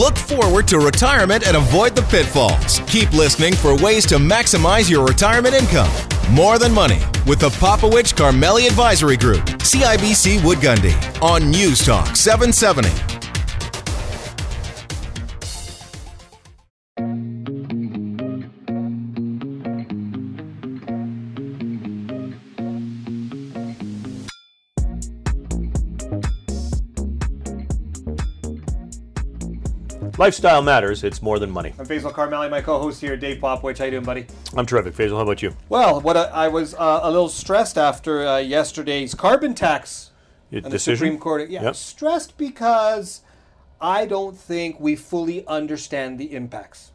Look forward to retirement and avoid the pitfalls. Keep listening for ways to maximize your retirement income. More Than Money with the Popowich Karmali Advisory Group, CIBC Wood Gundy, on News Talk 770. Lifestyle matters. It's more than money. I'm Faisal Karmali, my co-host here, Dave Popowich. How you doing, buddy? I'm terrific. Faisal, how about you? Well, what I, I was uh, a little stressed after uh, yesterday's carbon tax Your and decision? the Supreme Court. Yeah, Yep. stressed because I don't think we fully understand the impacts.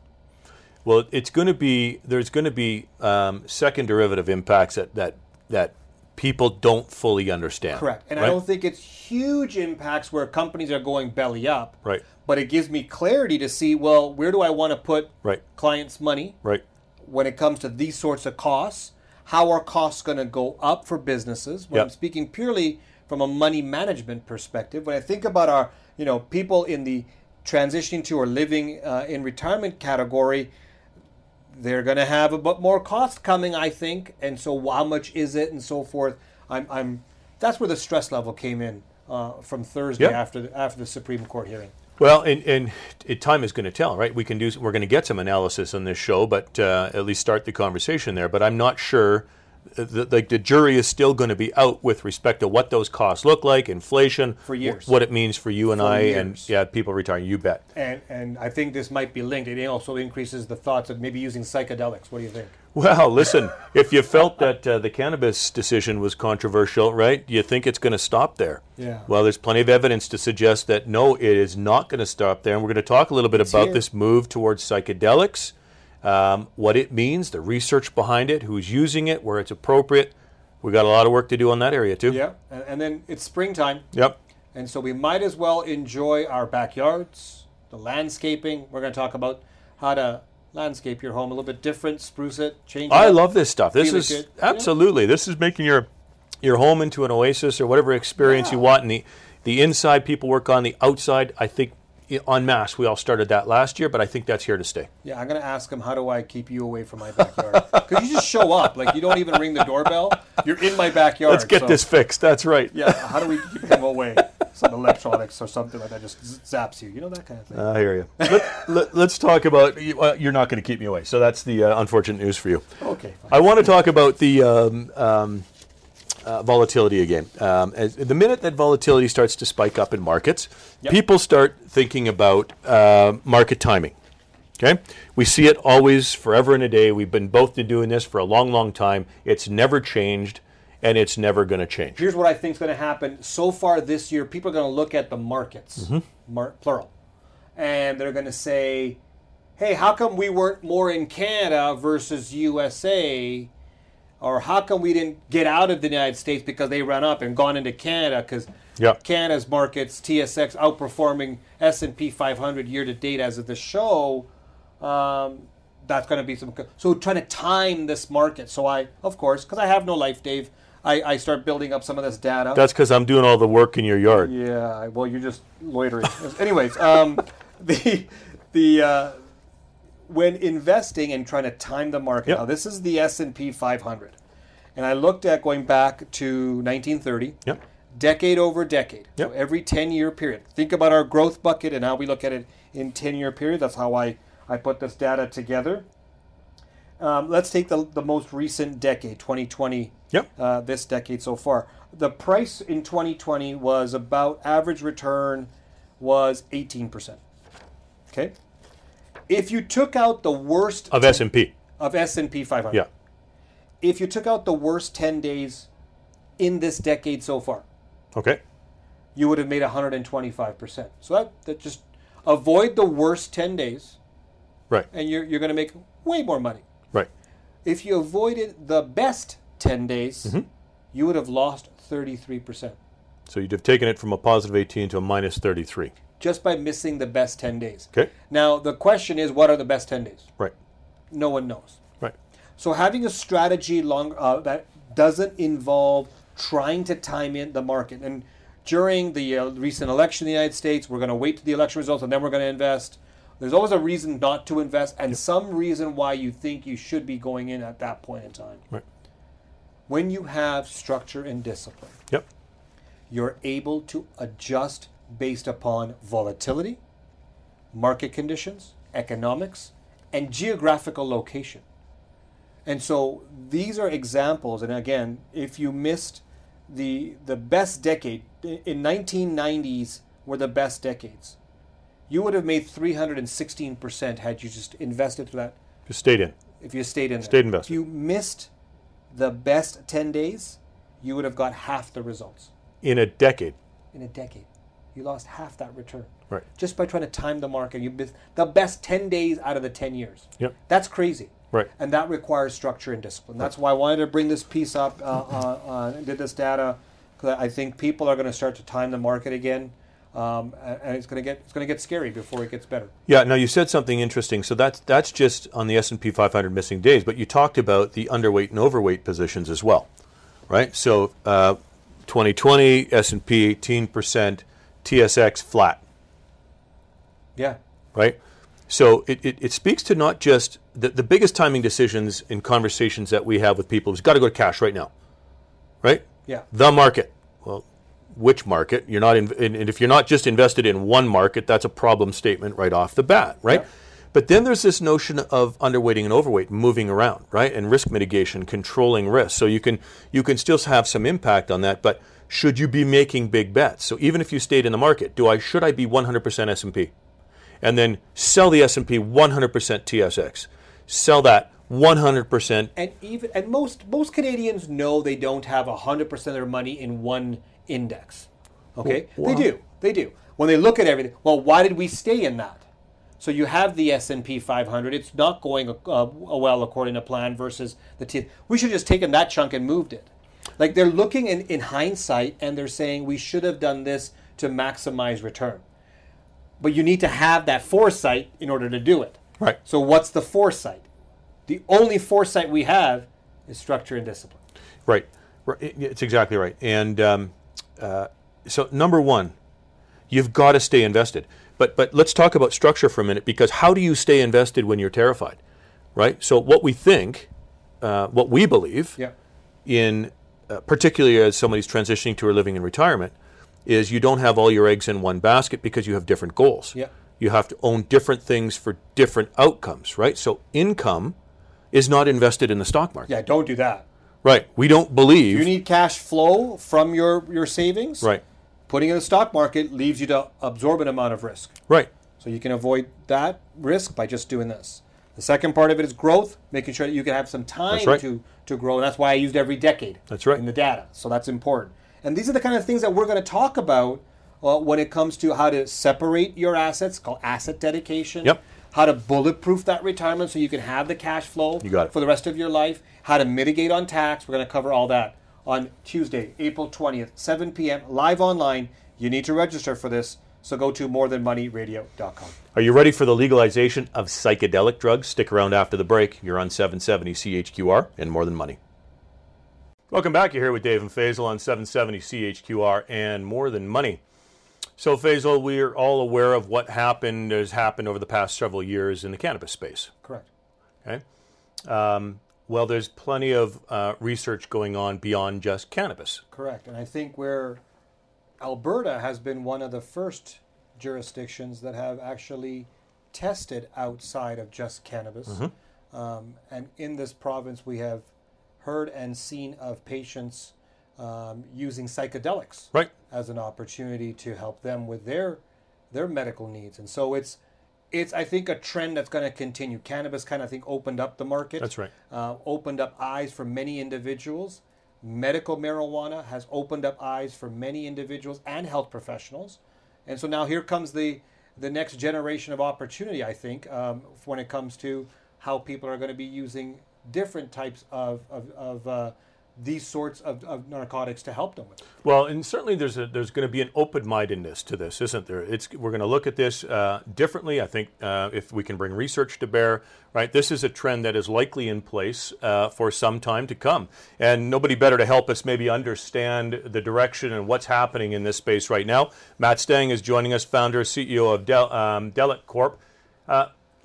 Well, it's going to be there's going to be um, second derivative impacts that that that people don't fully understand. Correct, and I don't think it's huge impacts where companies are going belly up. Right. But it gives me clarity to see well where do I want to put Right. clients' money Right. when it comes to these sorts of costs. How are costs going to go up for businesses? When Yep. I'm speaking purely from a money management perspective, when I think about our, you know, people in the transitioning to or living uh, in retirement category, they're going to have a bit more cost coming, I think. And so, how much is it, and so forth. I'm, I'm. That's where the stress level came in uh, from Thursday Yep. after the, after the Supreme Court hearing. Well, and, and it, time is going to tell, right? We can do. We're going to get some analysis on this show, but uh, at least start the conversation there. But I'm not sure. uh, The, like the jury is still going to be out with respect to what those costs look like, inflation, For years. wh- what it means for you and For I, years. and yeah, people retiring. You bet. And and I think this might be linked. It also increases the thoughts of maybe using psychedelics. What do you think? Well, listen, if you felt that uh, the cannabis decision was controversial, right, Do you think it's going to stop there. Yeah. Well, there's plenty of evidence to suggest that no, it is not going to stop there. And we're going to talk a little bit about here. this move towards psychedelics, um, what it means, the research behind it, who's using it, where it's appropriate. We got a lot of work to do on that area, too. Yeah, and, and then it's springtime, Yep. and so we might as well enjoy our backyards, the landscaping. We're going to talk about how to landscape your home a little bit different, spruce it, change it. I up. love this stuff. This is good. Yeah. absolutely. This is making your your home into an oasis or whatever experience you want. And the the inside people work on the outside. I think en masse. We all started that last year, but I think that's here to stay. Yeah, I'm going to ask him how do I keep you away from my backyard? Because you just show up, like you don't even ring the doorbell. You're in my backyard. Let's get so- this fixed. That's right. Yeah, how do we keep him away? Some electronics or something like that just zaps you. You know that kind of thing. I hear you. Let, us talk about. uh, You're not going to keep me away, so that's the uh, unfortunate news for you. okay. Fine. I want to talk about the um, um, uh, volatility again. Um, as, the minute that volatility starts to spike up in markets, Yep. people start thinking about uh, market timing. Okay, we see it always, forever and a day. We've been both doing this for a long, long time. It's never changed, and it's never going to change. Here's what I think is going to happen. So far this year, people are going to look at the markets, mar- plural, and they're going to say, "Hey, how come we weren't more in Canada versus USA?" Or how come we didn't get out of the United States because they ran up and gone into Canada? Because Yeah. Canada's markets, TSX outperforming S and P 500 year to date as of the show. Um, that's going to be some. So trying to time this market. So I, of course, because I have no life, Dave, I, I start building up some of this data. That's because I'm doing all the work in your yard. Yeah, well, you're just loitering. Anyways, um, the the uh, when investing and trying to time the market. Yep. Now, this is the S and P 500, and I looked at going back to 1930. Yep. Decade over decade. Yep. So every 10 year period. Think about our growth bucket and how we look at it in 10 year period. That's how I, I put this data together. Um, let's take the, the most recent decade, 2020 Yep. uh, this decade so far. The price in 2020 was about average return was 18%. Okay? If you took out the worst Of S and P. of S&P 500. Yeah. If you took out the worst 10 days in this decade so far, Okay. you would have made 125%. So that, that just avoid the worst 10 days Right. and you're, you're going to make way more money. Right. If you avoided the best 10 days, Mm-hmm. you would have lost 33%. So you'd have taken it from a positive 18 to a minus 33. Just by missing the best 10 days. Okay. Now, the question is what are the best 10 days? Right. No one knows. Right. So, having a strategy long uh, that doesn't involve trying to time in the market, and during the uh, recent election in the United States, we're going to wait to the election results and then we're going to invest. There's always a reason not to invest and some reason why you think you should be going in at that point in time. Right. When you have structure and discipline, Yep. you're able to adjust based upon volatility, market conditions, economics, and geographical location. And so these are examples. And again, if you missed the the best decade in 1990s were the best decades, you would have made 316 percent had you just invested through that. Just stayed in. If you stayed in. Stayed invested. If you missed the best 10 days, you would have got half the results In a decade. in a decade. You lost half that return. Right. Just by trying to time the market. You missed the best 10 days out of the 10 years. Yep. That's crazy. Right. And that requires structure and discipline. That's why I wanted to bring this piece up, uh, uh, uh, did this data, because I think people are going to start to time the market again. Um, and it's going to get it's going to get scary before it gets better. Yeah. Now you said something interesting. So that's that's just on the S and P 500 missing days, but you talked about the underweight and overweight positions as well, right? So uh, 2020 S and P 18 percent, TSX flat, Yeah. right? So it, it, it speaks to not just the, the biggest timing decisions in conversations that we have with people is got to go to cash right now, right? Yeah. The market. Well, which market? You're not in, and and if you're not just invested in one market, that's a problem statement right off the bat, right? Yeah. But then there's this notion of underweighting and overweight, moving around, right? And risk mitigation, controlling risk. So you can you can still have some impact on that, but should you be making big bets? So even if you stayed in the market, do I should I be 100% S&P? And then sell the S&P 100% TSX. Sell that 100% And even and most most Canadians know they don't have hundred percent of their money in one index. Okay, they do. They do. When they look at everything, well, why did we stay in that? So you have the S and P 500. It's not going uh, well according to plan versus the T. We should have just taken that chunk and moved it. Like they're looking in, in hindsight and they're saying we should have done this to maximize return. But you need to have that foresight in order to do it. Right. So what's the foresight? The only foresight we have is structure and discipline. Right. It's exactly right. And um, uh, so, number one, you've got to stay invested. But but let's talk about structure for a minute because how do you stay invested when you're terrified, right? So what we think, uh, what we believe, Yeah. in uh, particularly as somebody's transitioning to or living in retirement, is you don't have all your eggs in one basket because you have different goals. Yeah. You have to own different things for different outcomes, right? So income is not invested in the stock market. Yeah, don't do that. Right. We don't believe. You need cash flow from your, your savings. right. Putting in the stock market leaves you to absorb an amount of risk. Right. So you can avoid that risk by just doing this. The second part of it is growth, making sure that you can have some time right. to, to grow. And that's why I used every decade That's right. in the data. So that's important. And these are the kind of things that we're going to talk about uh, when it comes to how to separate your assets, called asset dedication. Yep. How to bulletproof that retirement so you can have the cash flow You got it. for the rest of your life. How to mitigate on tax. We're going to cover all that on Tuesday, April 20th, 7 p.m., live online. You need to register for this. So go to morethanmoneyradio.com. Are you ready for the legalization of psychedelic drugs? Stick around after the break. You're on 770 CHQR and More Than Money. Welcome back. You're here with Dave and Faisal on 770 CHQR and More Than Money. So, Faisal, we're all aware of what happened, has happened over the past several years in the cannabis space. Correct. Okay. Um, well, there's plenty of uh, research going on beyond just cannabis. Correct. And I think where Alberta has been one of the first jurisdictions that have actually tested outside of just cannabis. Um, and in this province, we have heard and seen of patients um, using psychedelics Right. as an opportunity to help them with their their medical needs. And so it's it's I think a trend that's going to continue. Cannabis kind of I think opened up the market. That's right. Uh, opened up eyes for many individuals. Medical marijuana has opened up eyes for many individuals and health professionals. And so now here comes the the next generation of opportunity. I think um, when it comes to how people are going to be using different types of of, of uh, these sorts of, of narcotics to help them with. Well, and certainly there's a, there's going to be an open-mindedness to this, isn't there? It's we're going to look at this uh, differently. I think uh, if we can bring research to bear, right? This is a trend that is likely in place uh, for some time to come, and nobody better to help us maybe understand the direction and what's happening in this space right now. Matt Stang is joining us, founder CEO of Del, um, Corp.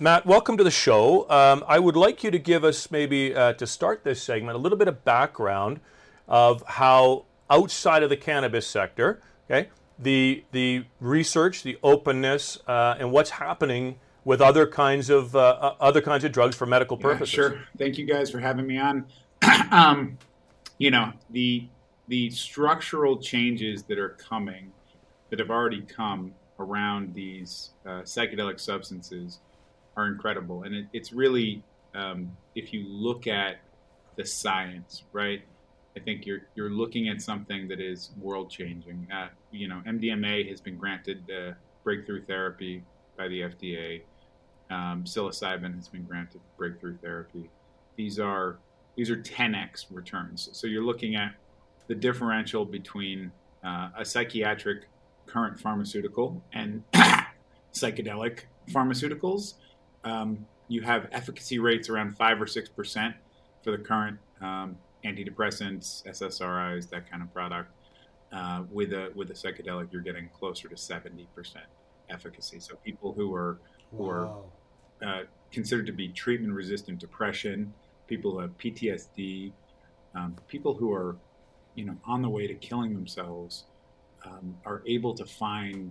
Matt, welcome to the show. Um, I would like you to give us maybe uh, to start this segment a little bit of background of how outside of the cannabis sector, okay, the the research, the openness, uh, and what's happening with other kinds of uh, uh other kinds of drugs for medical purposes. Yeah, sure. Thank you guys for having me on. um, you know the the structural changes that are coming, that have already come around these uh, psychedelic substances are incredible. And it, it's really, um, if you look at the science, right? I think you're you're looking at something that is world changing. Uh, you know, MDMA has been granted uh, breakthrough therapy by the FDA. Um, psilocybin has been granted breakthrough therapy. These are these are 10x returns. So you're looking at the differential between uh, a psychiatric current pharmaceutical and psychedelic pharmaceuticals um, you have efficacy rates around five or six percent for the current um, antidepressants, SSRIs, that kind of product. Uh, with a with a psychedelic, you're getting closer to seventy percent efficacy. So people who are who wow. are uh, considered to be treatment resistant depression, people who have PTSD, um, people who are you know on the way to killing themselves um, are able to find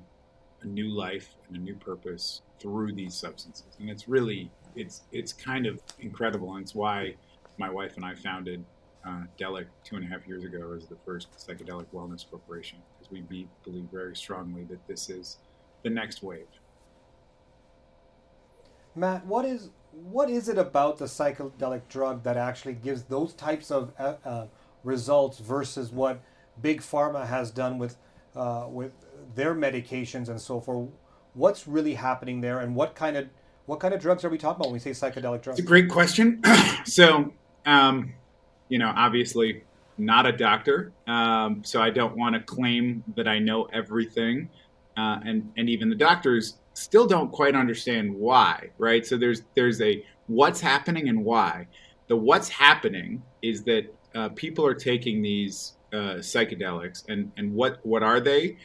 a new life and a new purpose through these substances. And it's really, it's, it's kind of incredible. And it's why my wife and I founded uh, Delic two and a half years ago as the first psychedelic wellness corporation, because we be, believe very strongly that this is the next wave. Matt, what is what is it about the psychedelic drug that actually gives those types of uh, uh results versus what big pharma has done with uh, with their medications and so forth. What's really happening there, and what kind of what kind of drugs are we talking about when we say psychedelic drugs? It's a great question. so, um, you know, obviously not a doctor, um, so I don't want to claim that I know everything, uh, and and even the doctors still don't quite understand why, right? So there's there's a what's happening and why. The what's happening is that uh, people are taking these uh, psychedelics, and and what what are they?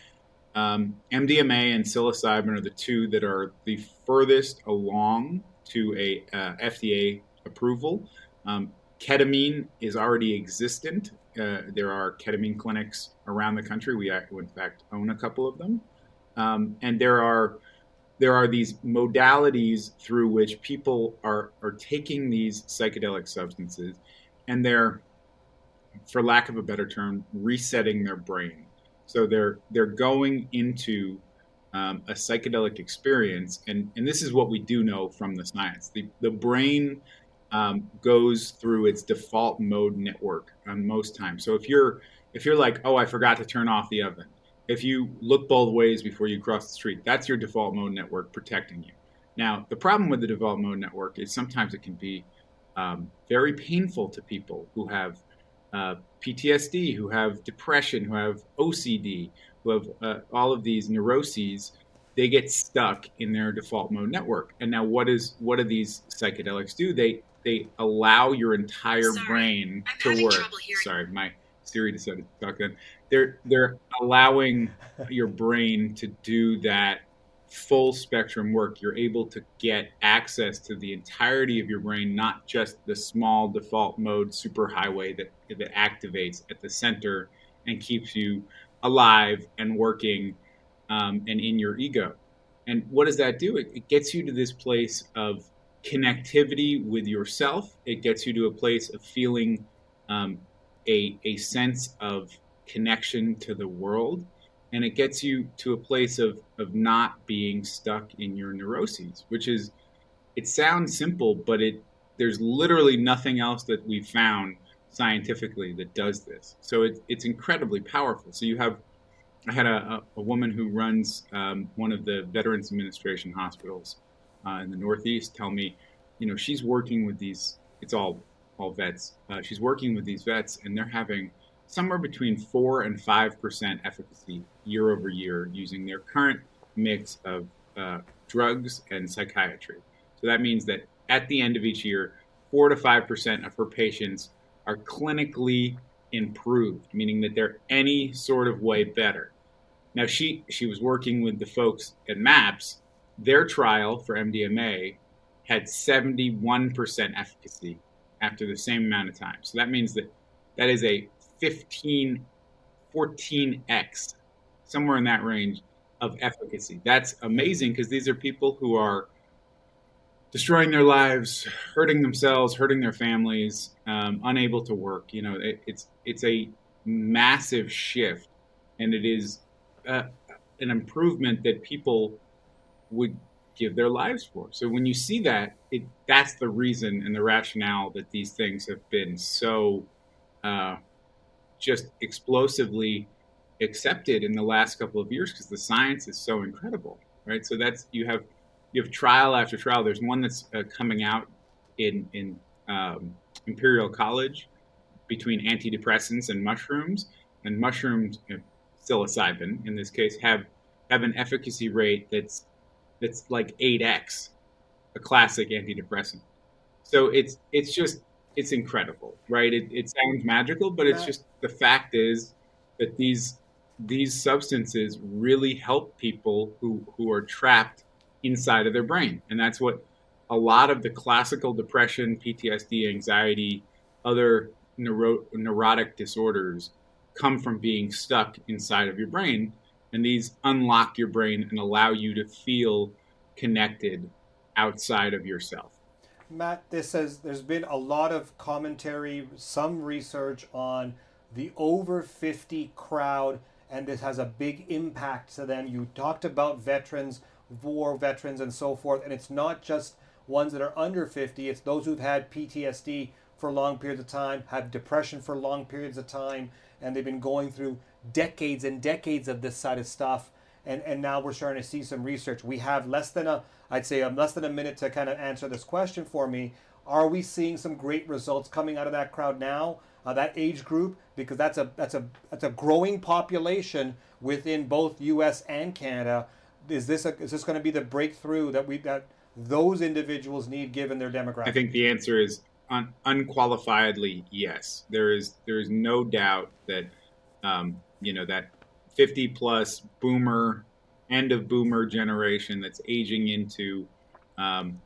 Um, MDMA and psilocybin are the two that are the furthest along to a uh, FDA approval. Um, ketamine is already existent. Uh, there are ketamine clinics around the country. We, in fact, own a couple of them, um, and there are there are these modalities through which people are are taking these psychedelic substances, and they're, for lack of a better term, resetting their brain so they're they're going into um, a psychedelic experience, and and this is what we do know from the science. The the brain um, goes through its default mode network most times. So if you're if you're like, oh, I forgot to turn off the oven. If you look both ways before you cross the street, that's your default mode network protecting you. Now, the problem with the default mode network is sometimes it can be um, very painful to people who have uh, PTSD, who have depression, who have OCD, who have uh, all of these neuroses, they get stuck in their default mode network. And now, what is what do these psychedelics do? They they allow your entire Sorry, brain I'm to work. Sorry, my Siri decided to talk then. They're they're allowing your brain to do that full spectrum work, you're able to get access to the entirety of your brain, not just the small default mode superhighway that, that activates at the center and keeps you alive and working um, and in your ego. And what does that do? It, it gets you to this place of connectivity with yourself. It gets you to a place of feeling um, a, a sense of connection to the world and it gets you to a place of of not being stuck in your neuroses which is it sounds simple but it there's literally nothing else that we've found scientifically that does this so it, it's incredibly powerful so you have i had a, a, woman who runs um, one of the veterans administration hospitals uh, in the northeast tell me you know she's working with these it's all all vets. Uh, she's working with these vets, and they're having somewhere between four and five percent efficacy year over year using their current mix of uh, drugs and psychiatry. So that means that at the end of each year, four to five percent of her patients are clinically improved, meaning that they're any sort of way better. Now she she was working with the folks at MAPS. Their trial for MDMA had 71% efficacy after the same amount of time. So that means that that is a 15 14x somewhere in that range of efficacy. That's amazing because these are people who are destroying their lives, hurting themselves, hurting their families, um, unable to work. You know, it, it's it's a massive shift, and it is uh, an improvement that people would give their lives for. So when you see that, it that's the reason and the rationale that these things have been so uh, just explosively accepted in the last couple of years because the science is so incredible, right? So that's you have you have trial after trial. There's one that's uh, coming out in in um, Imperial College between antidepressants and mushrooms, and mushrooms, you know, psilocybin in this case, have have an efficacy rate that's that's like eight x a classic antidepressant. So it's it's just it's incredible, right? It, it sounds magical, but it's just the fact is that these these substances really help people who who are trapped inside of their brain. And that's what a lot of the classical depression, PTSD, anxiety, other neuro- neurotic disorders come from being stuck inside of your brain. And these unlock your brain and allow you to feel connected outside of yourself. Matt, this says there's been a lot of commentary, some research on the over 50 crowd, and this has a big impact to them. You talked about veterans war veterans and so forth. And it's not just ones that are under 50, it's those who've had PTSD for long periods of time, have depression for long periods of time, and they've been going through decades and decades of this side of stuff. And, and now we're starting to see some research. We have less than a, I'd say, um, less than a minute to kind of answer this question for me. Are we seeing some great results coming out of that crowd now, uh, that age group? Because that's a that's a that's a growing population within both U.S. and Canada is this a, is this going to be the breakthrough that we that those individuals need given their demographic? I think the answer is un, unqualifiedly yes. There is there is no doubt that um, you know that 50 plus boomer end of boomer generation that's aging into um,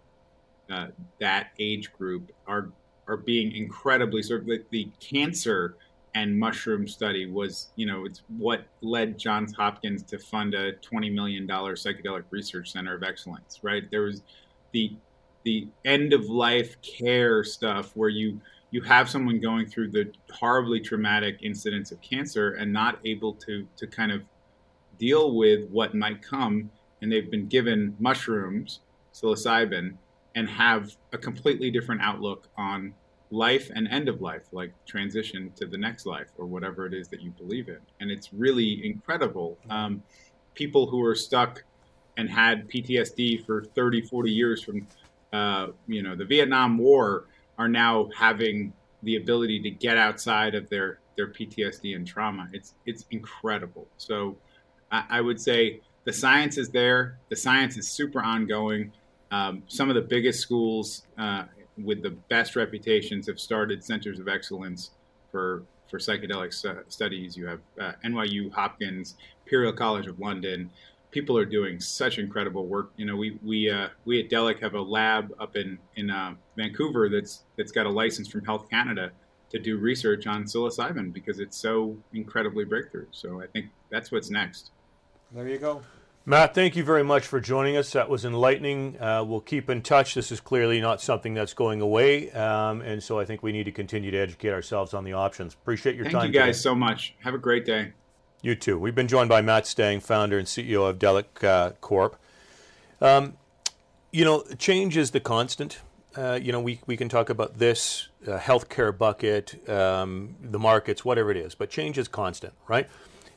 uh, that age group are are being incredibly sort of the, the cancer and mushroom study was, you know, it's what led Johns Hopkins to fund a $20 million psychedelic research center of excellence, right? There was the the end of life care stuff where you you have someone going through the horribly traumatic incidents of cancer and not able to to kind of deal with what might come and they've been given mushrooms psilocybin and have a completely different outlook on life and end of life, like transition to the next life or whatever it is that you believe in. And it's really incredible. Um, people who are stuck and had PTSD for 30, 40 years from, uh, you know, the Vietnam War are now having the ability to get outside of their, their PTSD and trauma. It's, it's incredible. So I, I would say the science is there. The science is super ongoing. Um, some of the biggest schools uh, with the best reputations have started centers of excellence for for psychedelic studies. You have uh, NYU, Hopkins, Imperial College of London. People are doing such incredible work. You know, we we uh, we at Delic have a lab up in in uh, Vancouver that's that's got a license from Health Canada to do research on psilocybin because it's so incredibly breakthrough. So I think that's what's next. There you go. Matt, thank you very much for joining us. That was enlightening. Uh, we'll keep in touch. This is clearly not something that's going away, um, and so I think we need to continue to educate ourselves on the options. Appreciate your Thank time. Thank you guys today. so much. Have a great day. You too. We've been joined by Matt Stang, founder and CEO of Delic uh, Corp. Um, you know, change is the constant. Uh, you know, we, we can talk about this uh, healthcare bucket, um, the markets, whatever it is, but change is constant, right?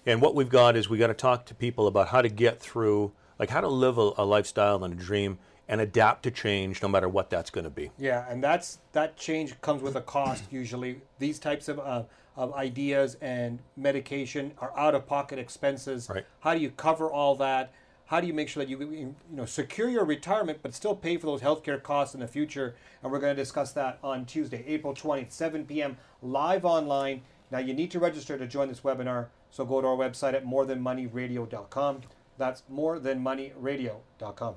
And what we've got is we got to talk to people about how to get through, like how to live a, a lifestyle and a dream and adapt to change no matter what that's going to be. Yeah, and that's that change comes with a cost usually. These types of uh, of ideas and medication are out of pocket expenses. Right. How do you cover all that? How do you make sure that you you know secure your retirement but still pay for those healthcare costs in the future? And we're going to discuss that on Tuesday, April 20th, 7 p.m. live online. Now you need to register to join this webinar, so go to our website at morethanmoneyradio.com. That's morethanmoneyradio.com.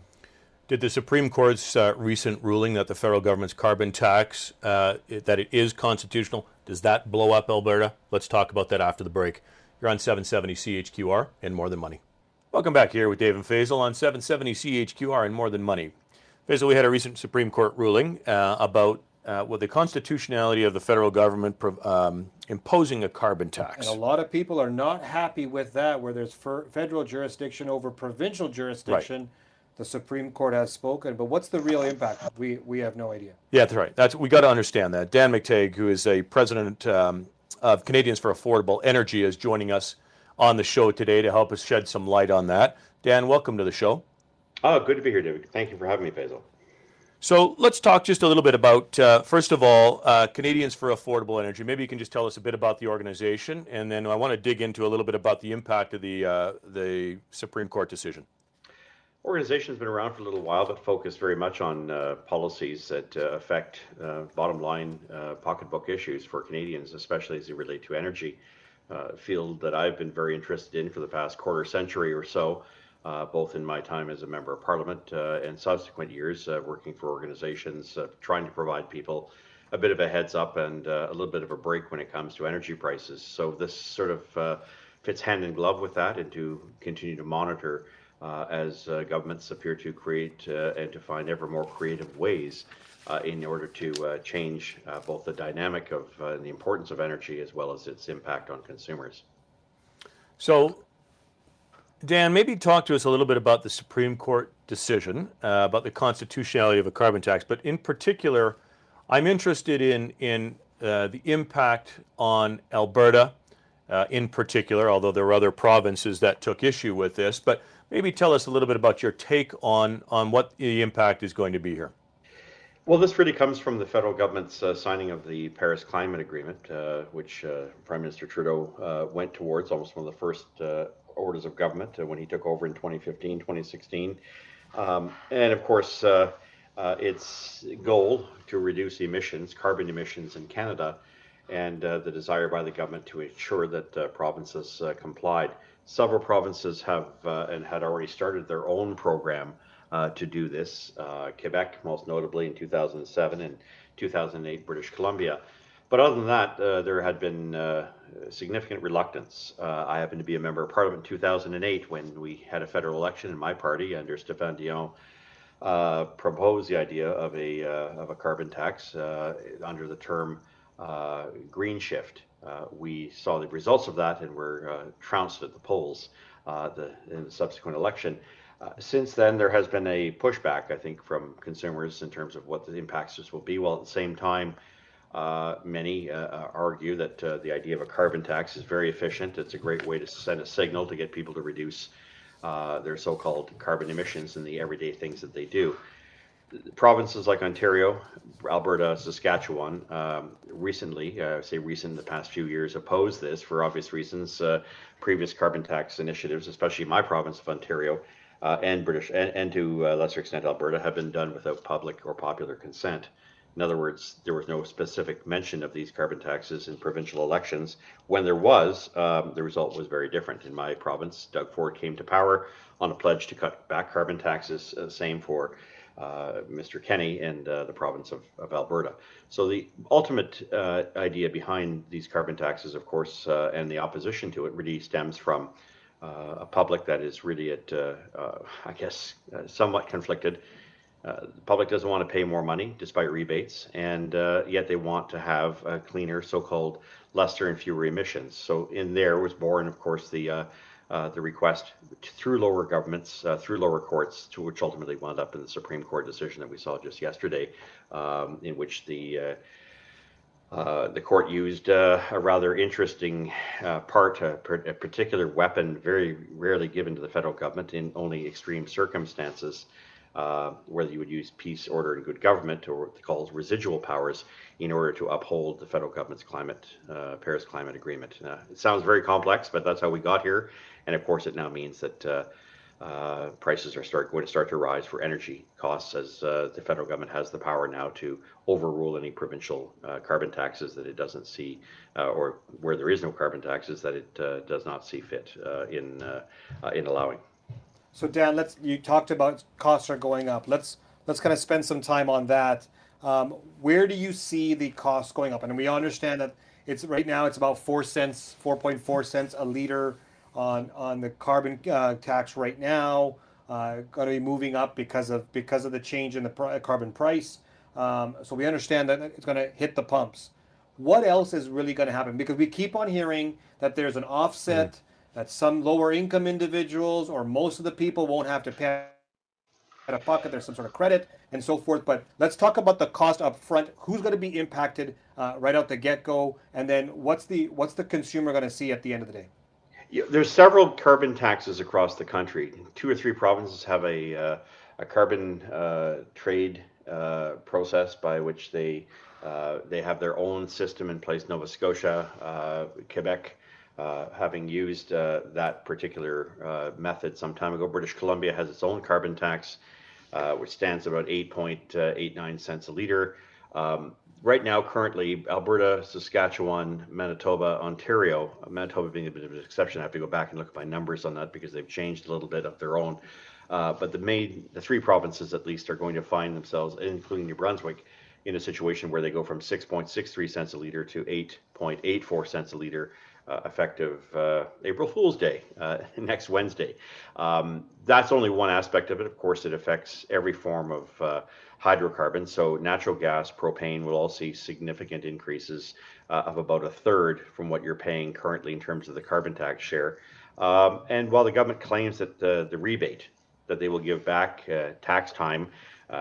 Did the Supreme Court's uh, recent ruling that the federal government's carbon tax uh, it, that it is constitutional does that blow up Alberta? Let's talk about that after the break. You're on 770 CHQR and More Than Money. Welcome back here with Dave and Faisal on 770 CHQR and More Than Money. Faisal, we had a recent Supreme Court ruling uh, about uh, well, the constitutionality of the federal government um, imposing a carbon tax. And a lot of people are not happy with that, where there's federal jurisdiction over provincial jurisdiction. Right the Supreme Court has spoken, but what's the real impact? We we have no idea. Yeah, that's right. That's we got to understand that. Dan McTeague, who is a president um, of Canadians for Affordable Energy, is joining us on the show today to help us shed some light on that. Dan, welcome to the show. Oh, good to be here, David. Thank you for having me, Faisal. So let's talk just a little bit about, uh, first of all, uh, Canadians for Affordable Energy. Maybe you can just tell us a bit about the organization, and then I want to dig into a little bit about the impact of the uh, the Supreme Court decision organization's been around for a little while, but focused very much on uh, policies that uh, affect uh, bottom line pocketbook issues for Canadians, especially as they relate to energy. Field that I've been very interested in for the past quarter century or so, uh, both in my time as a member of parliament uh, and subsequent years uh, working for organizations uh, trying to provide people a bit of a heads up and a little bit of a break when it comes to energy prices. So this sort of fits hand in glove with that and to continue to monitor uh, as uh, governments appear to create uh, and to find ever more creative ways in order to change both the dynamic of the importance of energy as well as its impact on consumers. So, Dan, maybe talk to us a little bit about the Supreme Court decision uh, about the constitutionality of a carbon tax, but in particular, I'm interested in in uh, the impact on Alberta, uh, in particular. Although there were other provinces that took issue with this, but Maybe tell us a little bit about your take on, on what the impact is going to be here. Well, this really comes from the federal government's uh, signing of the Paris Climate Agreement, uh, which uh, Prime Minister Trudeau uh, went towards, almost one of the first uh, orders of government uh, when he took over in 2015, 2016. Um, and of course, its goal to reduce emissions, carbon emissions in Canada, and the desire by the government to ensure that provinces complied several provinces have uh, and had already started their own program uh, to do this. Uh, Quebec, most notably in 2007, and 2008, British Columbia. But other than that, uh, there had been uh, significant reluctance. Uh, I happened to be a member of Parliament in 2008 when we had a federal election, and my party, under Stéphane Dion, proposed the idea of a of a carbon tax under the term green shift. Uh, we saw the results of that and were uh, trounced at the polls uh, the, in the subsequent election. Uh, since then, there has been a pushback, I think, from consumers in terms of what the impacts this will be. While at the same time, uh, many argue that the idea of a carbon tax is very efficient. It's a great way to send a signal to get people to reduce their so-called carbon emissions in the everyday things that they do provinces like Ontario, Alberta, Saskatchewan, um, recently, uh, say recent in the past few years, opposed this for obvious reasons. Uh, previous carbon tax initiatives, especially my province of Ontario, uh, and British, and, and to lesser extent Alberta, have been done without public or popular consent. In other words, there was no specific mention of these carbon taxes in provincial elections. When there was, um, the result was very different. In my province, Doug Ford came to power on a pledge to cut back carbon taxes. Uh, same for uh, Mr. Kenney and uh, the province of, of, Alberta. So the ultimate uh, idea behind these carbon taxes, of course, uh, and the opposition to it really stems from uh, a public that is really at, I guess, somewhat conflicted. The public doesn't want to pay more money despite rebates, and yet they want to have a cleaner, so-called lesser and fewer emissions. So in there was born, of course, the uh, the request through lower governments, uh, through lower courts, to which ultimately wound up in the Supreme Court decision that we saw just yesterday, um, in which the uh, uh the court used uh, a rather interesting part, a, a, particular weapon very rarely given to the federal government in only extreme circumstances. Uh, whether you would use peace, order, and good government, or what they call residual powers, in order to uphold the federal government's climate uh, Paris Climate Agreement. Uh, it sounds very complex, but that's how we got here, and of course, it now means that. Uh, uh, prices are start going to start to rise for energy costs as uh, the federal government has the power now to overrule any provincial uh, carbon taxes that it doesn't see, uh, or where there is no carbon taxes that it uh, does not see fit in in allowing. So Dan, let's you talked about costs are going up. Let's let's kind of spend some time on that. Um, where do you see the costs going up? And we understand that it's right now it's about four cents, four point four cents a liter on on the carbon uh, tax right now. Uh, going to be moving up because of because of the change in the pr- carbon price. Um, so we understand that it's going to hit the pumps. What else is really going to happen? Because we keep on hearing that there's an offset, mm. That some lower income individuals or most of the people won't have to pay out of pocket. There's some sort of credit and so forth. But let's talk about the cost up front. Who's going to be impacted uh, right out the get go, and then what's the what's the consumer going to see at the end of the day? there's several carbon taxes across the country. Two or three provinces have a, uh, a carbon uh, trade uh, process by which they uh, they have their own system in place. Nova Scotia, uh, Quebec, uh, having used that particular method some time ago. British Columbia has its own carbon tax, which stands about 8.89 cents a liter. Um, right now, currently, Alberta, Saskatchewan, Manitoba, Ontario, Manitoba being a bit of an exception. I have to go back and look at my numbers on that because they've changed a little bit of their own. Uh, but the main, the three provinces at least are going to find themselves, including New Brunswick, in a situation where they go from 6.63 cents a liter to 8.84 cents a liter, uh, effective uh, April Fool's Day, uh, next Wednesday. Um, that's only one aspect of it. Of course, it affects every form of uh, hydrocarbons. So natural gas, propane will all see significant increases uh, of about a third from what you're paying currently in terms of the carbon tax share. Um, and while the government claims that the, the rebate that they will give back uh, tax time,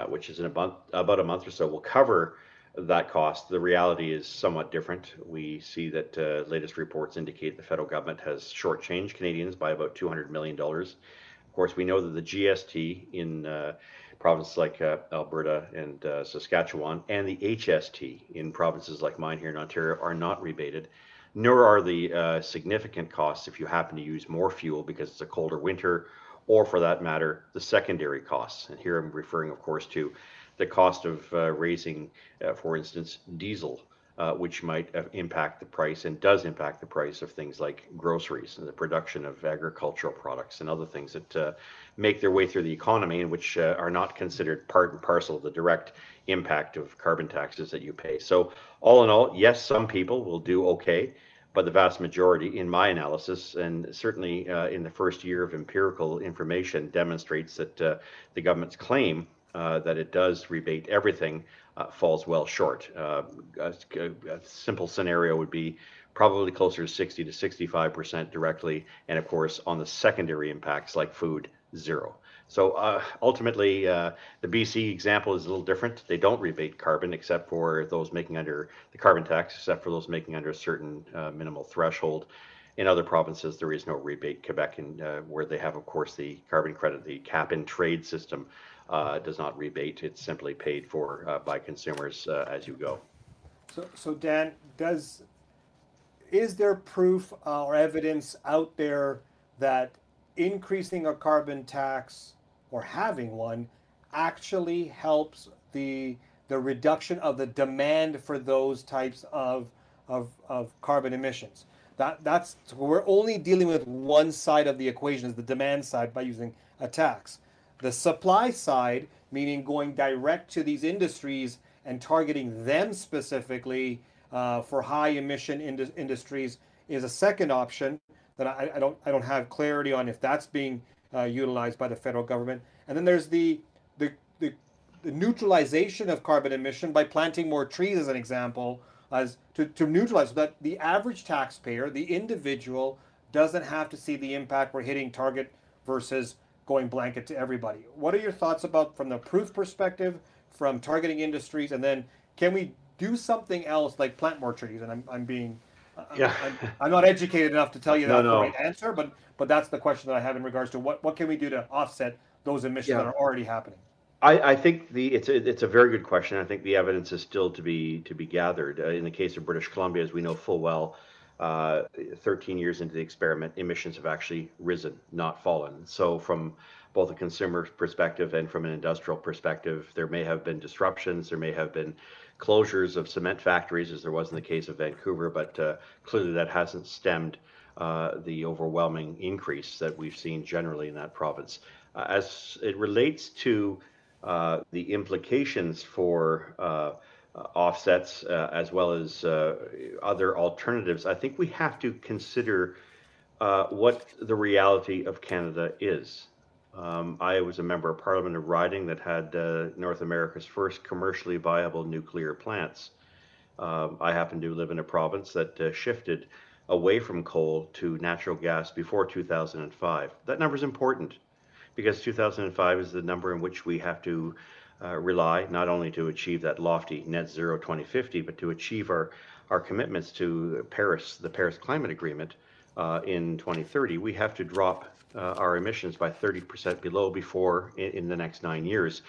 which is in about, about a month or so, will cover that cost. The reality is somewhat different. We see that uh, latest reports indicate the federal government has shortchanged Canadians by about $200 million. Of course, we know that the GST in uh, provinces like uh, Alberta and uh, Saskatchewan, and the HST in provinces like mine here in Ontario are not rebated, nor are the uh, significant costs if you happen to use more fuel because it's a colder winter, or for that matter, the secondary costs. And here I'm referring, of course, to the cost of uh, raising, uh, for instance, diesel uh, which might uh, impact the price and does impact the price of things like groceries and the production of agricultural products and other things that uh, make their way through the economy and which uh, are not considered part and parcel of the direct impact of carbon taxes that you pay. So, all in all, yes, some people will do okay, but the vast majority, in my analysis, and certainly in the first year of empirical information, demonstrates that the government's claim that it does rebate everything uh, falls well short. Uh, a, a, simple scenario would be probably closer to 60 to 65% directly, and of course, on the secondary impacts like food, zero. So uh, ultimately, uh, the BC example is a little different. They don't rebate carbon except for those making under the carbon tax, except for those making under a certain uh, minimal threshold. In other provinces, there is no rebate. Quebec, and uh, where they have, of course, the carbon credit, the cap and trade system, uh, does not rebate. It's simply paid for uh, by consumers uh, as you go. So, so Dan, does is there proof or evidence out there that increasing a carbon tax or having one actually helps the the reduction of the demand for those types of of, of carbon emissions? That that's we're only dealing with one side of the equation, is the demand side by using a tax. The supply side, meaning going direct to these industries and targeting them specifically uh, for high emission ind- industries, is a second option that I, I, don't I don't have clarity on if that's being uh, utilized by the federal government. And then there's the, the the the neutralization of carbon emission by planting more trees, as an example, as to, to neutralize so that the average taxpayer, the individual, doesn't have to see the impact we're hitting target versus going blanket to everybody. What are your thoughts about from the proof perspective, from targeting industries, and then can we do something else like plant more trees? And I'm, I'm being, yeah. I'm, I'm, not educated enough to tell you no, that's no. the right answer, but but that's the question that I have in regards to what what can we do to offset those emissions yeah. that are already happening. I, I, think the it's a, it's a very good question. I think the evidence is still to be to be gathered. Uh, in the case of British Columbia, as we know full well, uh, 13 years into the experiment, emissions have actually risen, not fallen. So from both a consumer perspective and from an industrial perspective, there may have been disruptions. There may have been closures of cement factories, as there was in the case of Vancouver, but uh, clearly that hasn't stemmed uh, the overwhelming increase that we've seen generally in that province. Uh, as it relates to uh, the implications for uh, offsets uh, as well as other alternatives, I think we have to consider what the reality of Canada is. Um, I was a member of parliament of riding that had uh, North America's first commercially viable nuclear plants. Um, I happen to live in a province that uh, shifted away from coal to natural gas before 2005. That number is important because 2005 is the number in which we have to uh, rely not only to achieve that lofty net zero 2050, but to achieve our, our commitments to Paris, the Paris Climate Agreement uh, in 2030. We have to drop uh, our emissions by 30% below before in, in the next nine years.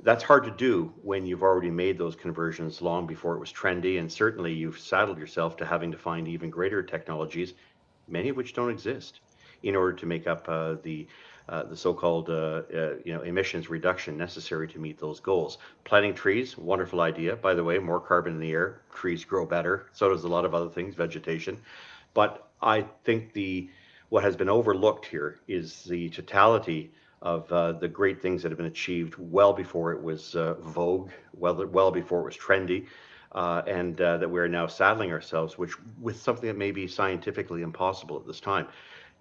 That's hard to do when you've already made those conversions long before it was trendy, and certainly you've saddled yourself to having to find even greater technologies, many of which don't exist, in order to make up uh, the uh, the so-called uh, uh, you know emissions reduction necessary to meet those goals. Planting trees, wonderful idea. By the way, more carbon in the air, trees grow better. So does a lot of other things, vegetation. But I think the what has been overlooked here is the totality of uh, the great things that have been achieved well before it was uh, vogue, well well before it was trendy. Uh, and that we are now saddling ourselves which, with something that may be scientifically impossible at this time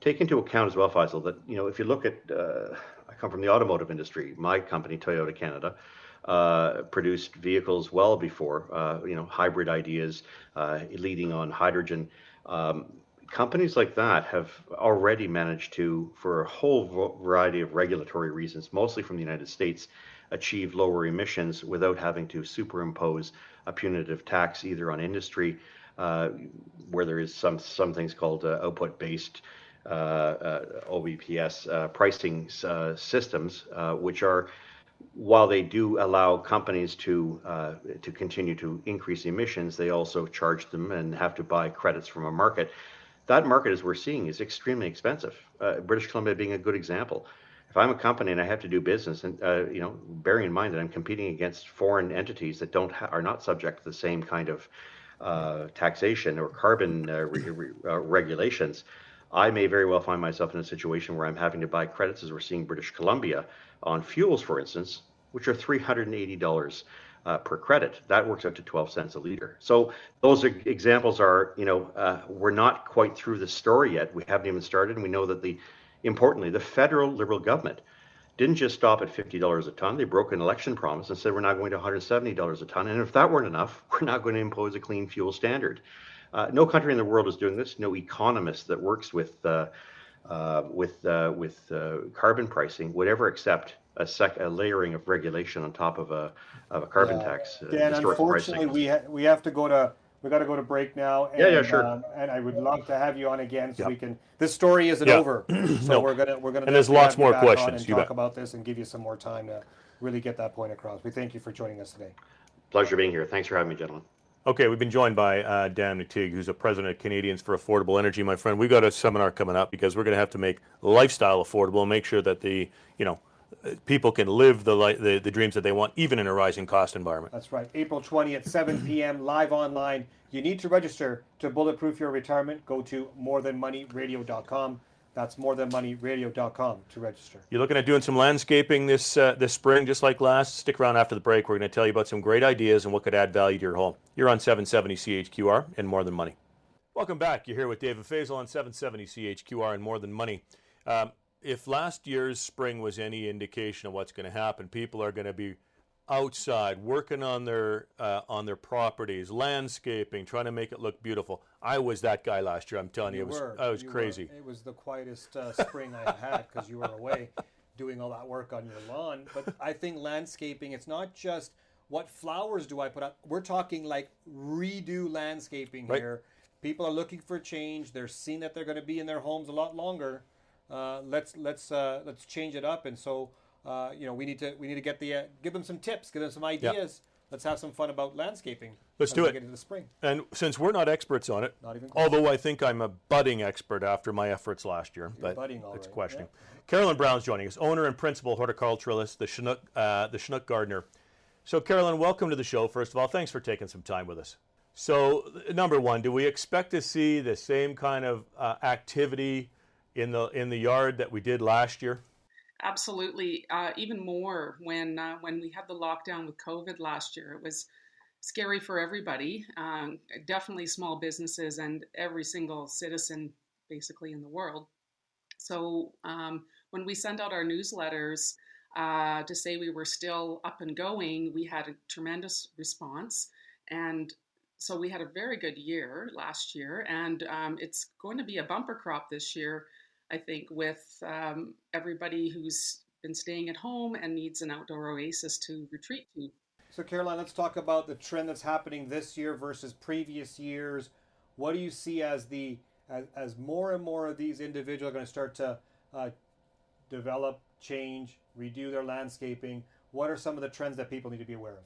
take into account as well, Faisal, that you know if you look at, uh, I come from the automotive industry. My company, Toyota Canada, uh, produced vehicles well before uh, you know hybrid ideas, uh, leading on hydrogen. Um, companies like that have already managed to, for a whole variety of regulatory reasons, mostly from the United States, achieve lower emissions without having to superimpose a punitive tax either on industry, uh, where there is some some things called uh, output-based OBPS uh, pricing systems, which are while they do allow companies to uh, to continue to increase emissions, they also charge them and have to buy credits from a market. That market, as we're seeing, is extremely expensive. Uh, British Columbia being a good example. If I'm a company and I have to do business, and uh, you know, bearing in mind that I'm competing against foreign entities that don't ha- are not subject to the same kind of taxation or carbon re- re- regulations, I may very well find myself in a situation where I'm having to buy credits, as we're seeing British Columbia, on fuels, for instance, which are $380 uh, per credit. That works out to 12 cents a liter. So those examples are, you know, uh, we're not quite through the story yet. We haven't even started, and we know that the, importantly, the federal Liberal government didn't just stop at $50 a ton. They broke an election promise and said we're now going to $170 a ton. And if that weren't enough, we're not going to impose a clean fuel standard. Uh, no country in the world is doing this. No economist that works with uh, uh, with uh, with uh, carbon pricing would ever accept a, sec- a layering of regulation on top of a of a carbon yeah. tax. Uh, Dan, unfortunately, we ha- we have to go to we got to go to break now. And, yeah, yeah, sure. Um, and I would love to have you on again so yep. we can. This story isn't yep. over, so no. we're gonna we're gonna. And there's lots more questions. and talk bet. about this and give you some more time to really get that point across. We thank you for joining us today. Pleasure being here. Thanks for having me, gentlemen. Okay, we've been joined by uh, Dan McTeague, who's a president of Canadians for Affordable Energy. My friend, we've got a seminar coming up because we're going to have to make lifestyle affordable and make sure that the you know people can live the, the the dreams that they want, even in a rising cost environment. That's right. April 20th, 7 p.m. live online. You need to register to bulletproof your retirement. Go to morethanmoneyradio.com. That's morethanmoneyradio.com to register. You're looking at doing some landscaping this uh, this spring, just like last. Stick around after the break. We're going to tell you about some great ideas and what could add value to your home. You're on 770 CHQR and More Than Money. Welcome back. You're here with David Faisal on 770 CHQR and More Than Money. Um, if last year's spring was any indication of what's going to happen, people are going to be outside working on their uh, on their properties, landscaping, trying to make it look beautiful. I was that guy last year. I'm telling you, you it was were. I was crazy. Were. It was the quietest uh, spring I had because you were away doing all that work on your lawn. But I think landscaping, it's not just what flowers do I put up. We're talking like redo landscaping right. here. People are looking for change. They're seeing that they're going to be in their homes a lot longer. Uh, let's let's uh, let's change it up. And so uh, you know, we need to we need to get the uh, give them some tips, give them some ideas. Let's have some fun about landscaping. Let's do it. Get into the spring. And since we're not experts on it, Not even close. although I think I'm a budding expert after my efforts last year, but budding, all it's right, questioning. Carolyn Brown's joining us, owner and principal horticulturalist, the Chinook, uh, the Chinook Gardener. So, Carolyn, welcome to the show. First of all, thanks for taking some time with us. So, number one, do we expect to see the same kind of uh, activity in the in the yard that we did last year? Absolutely, uh, even more when uh, when we had the lockdown with COVID last year. It was scary for everybody, um, definitely small businesses and every single citizen basically in the world. So um, when we sent out our newsletters uh, to say we were still up and going, we had a tremendous response, and so we had a very good year last year, and um, it's going to be a bumper crop this year. I think, with um, everybody who's been staying at home and needs an outdoor oasis to retreat to. So, Caroline, let's talk about the trend that's happening this year versus previous years. What do you see as the as, as more and more of these individuals are going to start to uh, develop, change, redo their landscaping? What are some of the trends that people need to be aware of?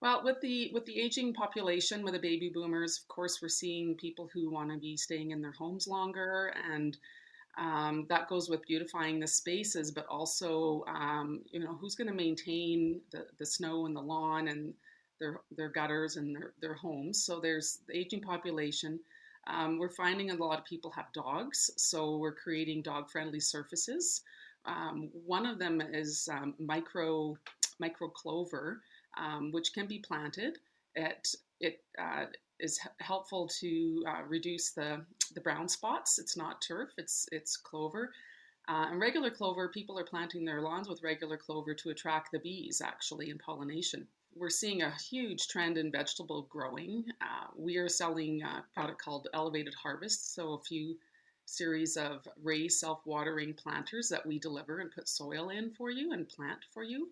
Well, with the with the aging population, with the baby boomers, of course, we're seeing people who want to be staying in their homes longer, and um, that goes with beautifying the spaces, but also, um, you know, who's going to maintain the, the snow and the lawn and their their gutters and their, their homes. So there's the aging population. Um, we're finding a lot of people have dogs, so we're creating dog friendly surfaces. Um, one of them is um, micro micro clover, um, which can be planted. It it uh, is helpful to uh, reduce the the brown spots. It's not turf; it's it's clover. Uh, and regular clover, people are planting their lawns with regular clover to attract the bees, actually, in pollination. We're seeing a huge trend in vegetable growing. Uh, we are selling a product called Elevated Harvest, so a few series of raised self-watering planters that we deliver and put soil in for you and plant for you.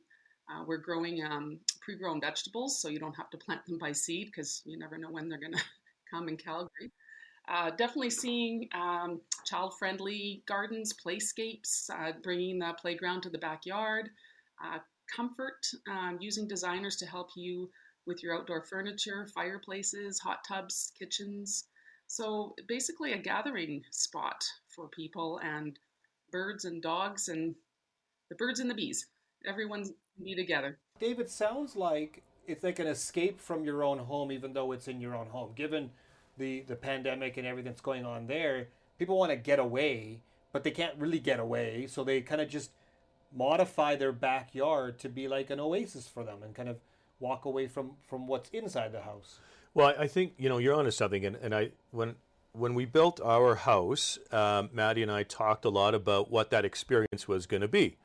Uh, we're growing um, pre-grown vegetables, so you don't have to plant them by seed because you never know when they're going to come in Calgary. Uh, definitely seeing um, child-friendly gardens, playscapes, uh, bringing the playground to the backyard, uh, comfort, um, using designers to help you with your outdoor furniture, fireplaces, hot tubs, kitchens. So basically, a gathering spot for people and birds and dogs and the birds and the bees. Everyone's be together. David, sounds like it's like an escape from your own home, even though it's in your own home. Given the the pandemic and everything that's going on there, people want to get away, but they can't really get away, so they kind of just modify their backyard to be like an oasis for them and kind of walk away from from what's inside the house. Well, I think you know you're onto something, and, and I when when we built our house, um, Maddie and I talked a lot about what that experience was going to be,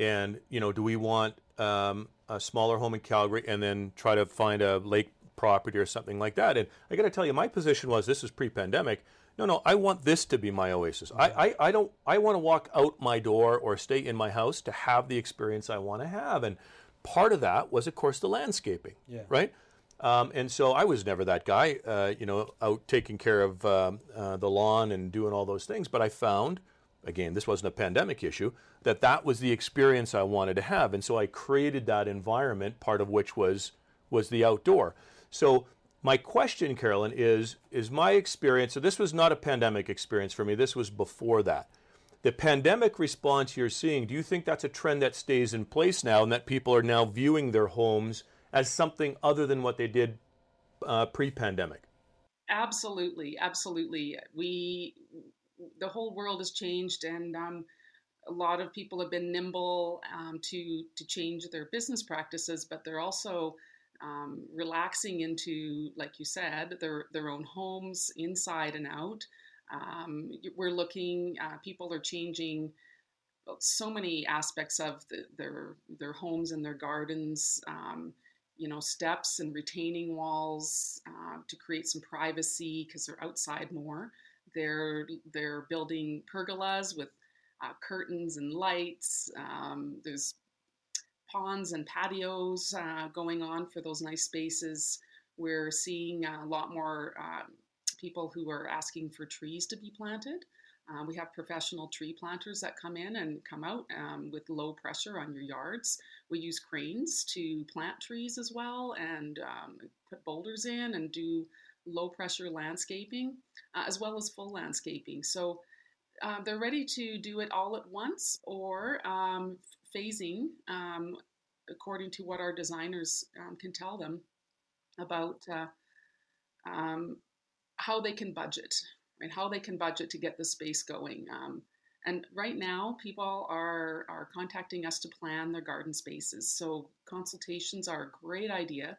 and you know, do we want um, a smaller home in Calgary and then try to find a lake property or something like that? And I got to tell you, my position was this is pre-pandemic. No, no, I want this to be my oasis. I, I, I don't. I want to walk out my door or stay in my house to have the experience I want to have, and part of that was, of course, the landscaping. Yeah. Right. Um, and so I was never that guy, uh, you know, out taking care of um, uh, the lawn and doing all those things. But I found, again, this wasn't a pandemic issue, that that was the experience I wanted to have, and so I created that environment, part of which was was the outdoor. So my question, Carolyn, is is my experience. So this was not a pandemic experience for me. This was before that. The pandemic response you're seeing, do you think that's a trend that stays in place now, and that people are now viewing their homes as something other than what they did uh, pre-pandemic? Absolutely, absolutely. We, the whole world has changed, and um, a lot of people have been nimble um, to to change their business practices, but they're also um, relaxing into, like you said, their their own homes inside and out. Um, we're looking. Uh, people are changing so many aspects of the, their their homes and their gardens. Um, you know, steps and retaining walls uh, to create some privacy because they're outside more. They're they're building pergolas with uh, curtains and lights. Um, there's ponds and patios uh, going on for those nice spaces. We're seeing a lot more um, people who are asking for trees to be planted. Uh, we have professional tree planters that come in and come out um, with low pressure on your yards. We use cranes to plant trees as well and um, put boulders in and do low pressure landscaping uh, as well as full landscaping. So uh, they're ready to do it all at once or um, phasing um, according to what our designers um, can tell them about uh, um, how they can budget, right? How they can budget to get the space going. Um, and right now, people are are contacting us to plan their garden spaces. So consultations are a great idea.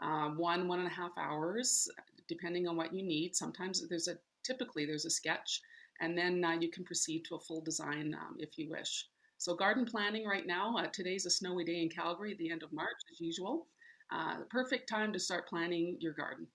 Uh, one one and a half hours, depending on what you need. Sometimes there's a typically there's a sketch, and then uh, you can proceed to a full design um, if you wish. So garden planning right now. Uh, today's a snowy day in Calgary at the end of March, as usual. Uh, the perfect time to start planning your garden.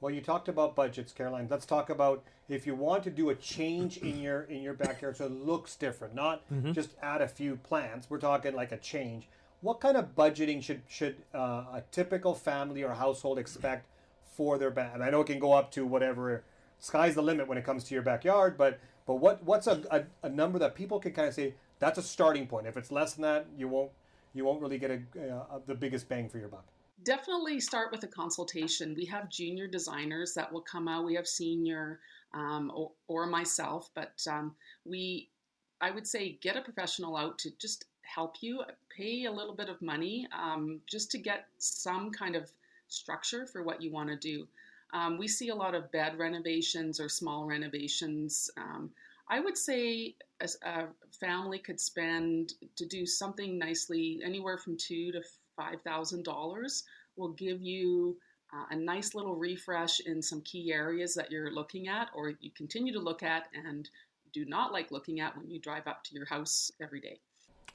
Well, you talked about budgets, Caroline. Let's talk about if you want to do a change in your in your backyard so it looks different, not mm-hmm. just add a few plants. We're talking like a change. What kind of budgeting should should uh, a typical family or household expect for their back? And I know it can go up to whatever. Sky's the limit when it comes to your backyard, but but what what's a, a, a number that people can kind of say that's a starting point. If it's less than that, you won't you won't really get a, the biggest bang for your buck definitely start with a consultation. We have junior designers that will come out. We have senior um, or, or, myself, but um, we, I would say, get a professional out to just help you. Pay a little bit of money um, just to get some kind of structure for what you want to do. Um, we see a lot of bed renovations or small renovations. Um, I would say a family could spend to do something nicely anywhere from two to $5,000 will give you uh, a nice little refresh in some key areas that you're looking at or you continue to look at and do not like looking at when you drive up to your house every day.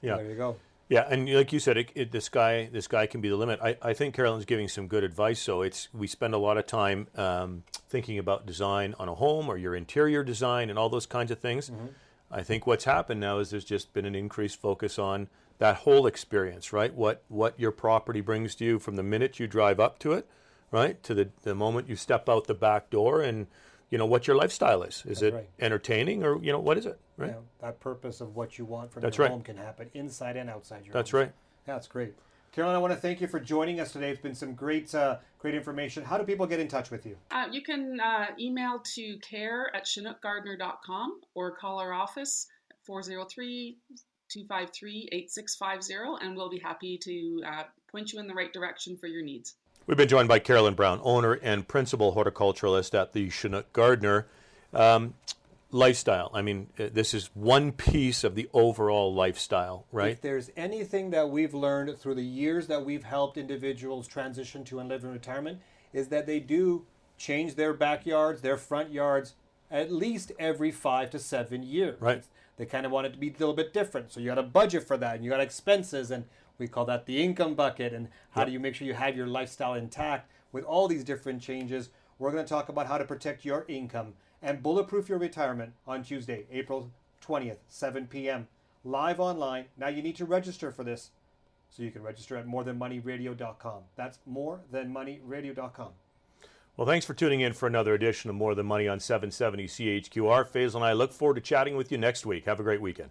Yeah. There you go. Yeah, and like you said, it, it, this guy, this guy can be the limit. I, I think Carolyn's giving some good advice. So it's we spend a lot of time um, thinking about design on a home or your interior design and all those kinds of things. Mm-hmm. I think what's happened now is there's just been an increased focus on that whole experience, right? What what your property brings to you from the minute you drive up to it, right, to the the moment you step out the back door, and you know what your lifestyle is. Is That's it right. entertaining, or you know what is it? Right. Yeah, that purpose of what you want from That's your right. home can happen inside and outside your. That's home. right. That's great. Carolyn, I want to thank you for joining us today. It's been some great, uh, great information. How do people get in touch with you? Uh, you can uh, email to care at chinookgardener.com or call our office at 403 253 8650, and we'll be happy to uh, point you in the right direction for your needs. We've been joined by Carolyn Brown, owner and principal horticulturalist at the Chinook Gardener. Um, lifestyle. I mean, uh, this is one piece of the overall lifestyle, right? If there's anything that we've learned through the years that we've helped individuals transition to and live in retirement, is that they do change their backyards, their front yards, at least every five to seven years. Right. They kind of want it to be a little bit different. So you got a budget for that and you got expenses and we call that the income bucket and how yep. do you make sure you have your lifestyle intact with all these different changes. We're going to talk about how to protect your income and bulletproof your retirement on Tuesday, April 20th, 7 p.m. live online. Now you need to register for this. So you can register at morethanmoneyradio.com. That's morethanmoneyradio.com. Well, thanks for tuning in for another edition of More Than Money on 770 CHQR. Faisal and I look forward to chatting with you next week. Have a great weekend.